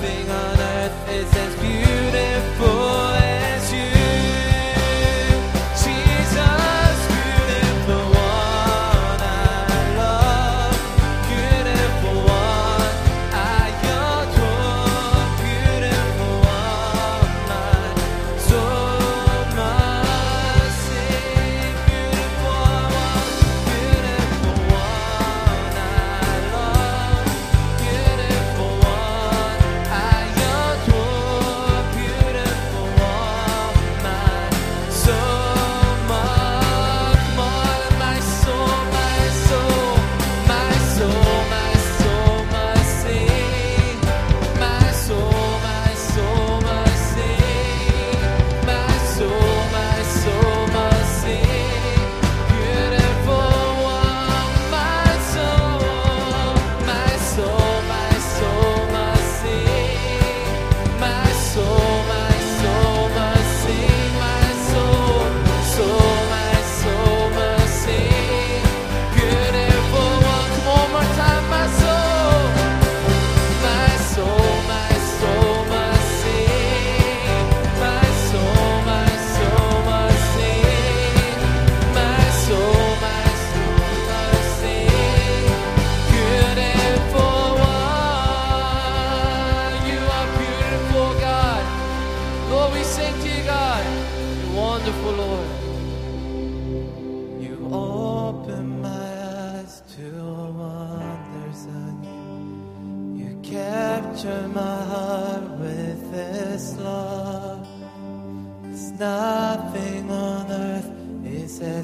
Nothing on earth is as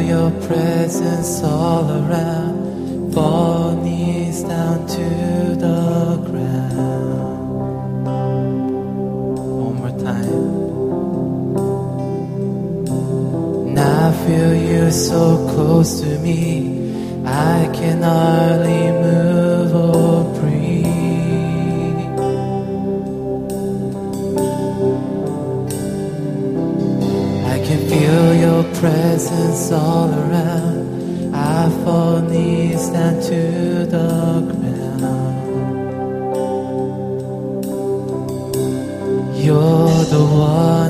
your presence all around. Fall knees down to the ground. One more time. Now I feel you so close to me. I can hardly move. presence all around. I fall knees down to the ground. You're the one.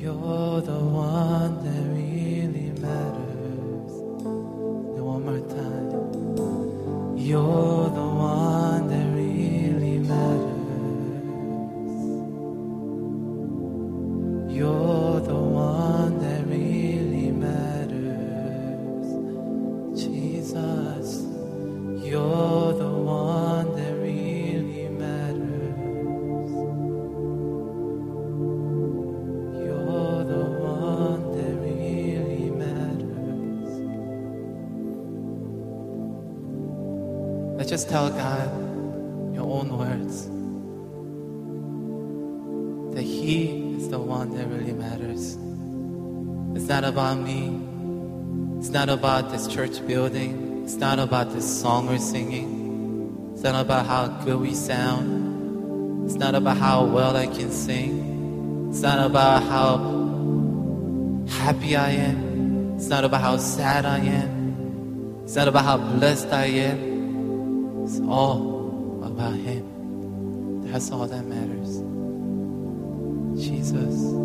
You're the one that really matters. And one more time. You're about me. It's not about this church building. It's not about this song we're singing. It's not about how good we sound. It's not about how well I can sing. It's not about how happy I am. It's not about how sad I am. It's not about how blessed I am. It's all about Him. That's all that matters. Jesus.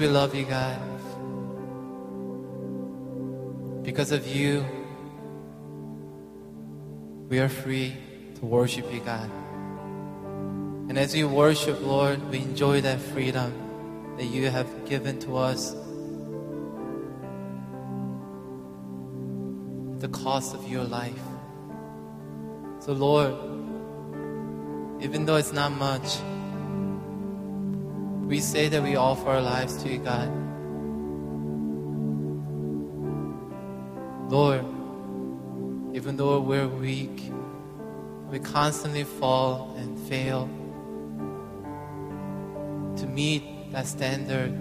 We love you, God. Because of you, we are free to worship you, God. And as we worship, Lord, we enjoy that freedom that you have given to us. The cost of your life. So, Lord, even though it's not much, we say that we offer our lives to you, God. Lord, even though we're weak, we constantly fall and fail to meet that standard,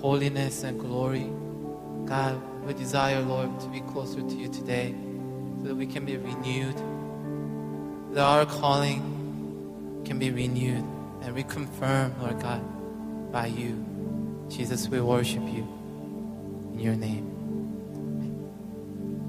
holiness and glory. God, we desire, Lord, to be closer to you today so that we can be renewed, that our calling can be renewed and reconfirmed, Lord God, by you. Jesus, we worship you in your name.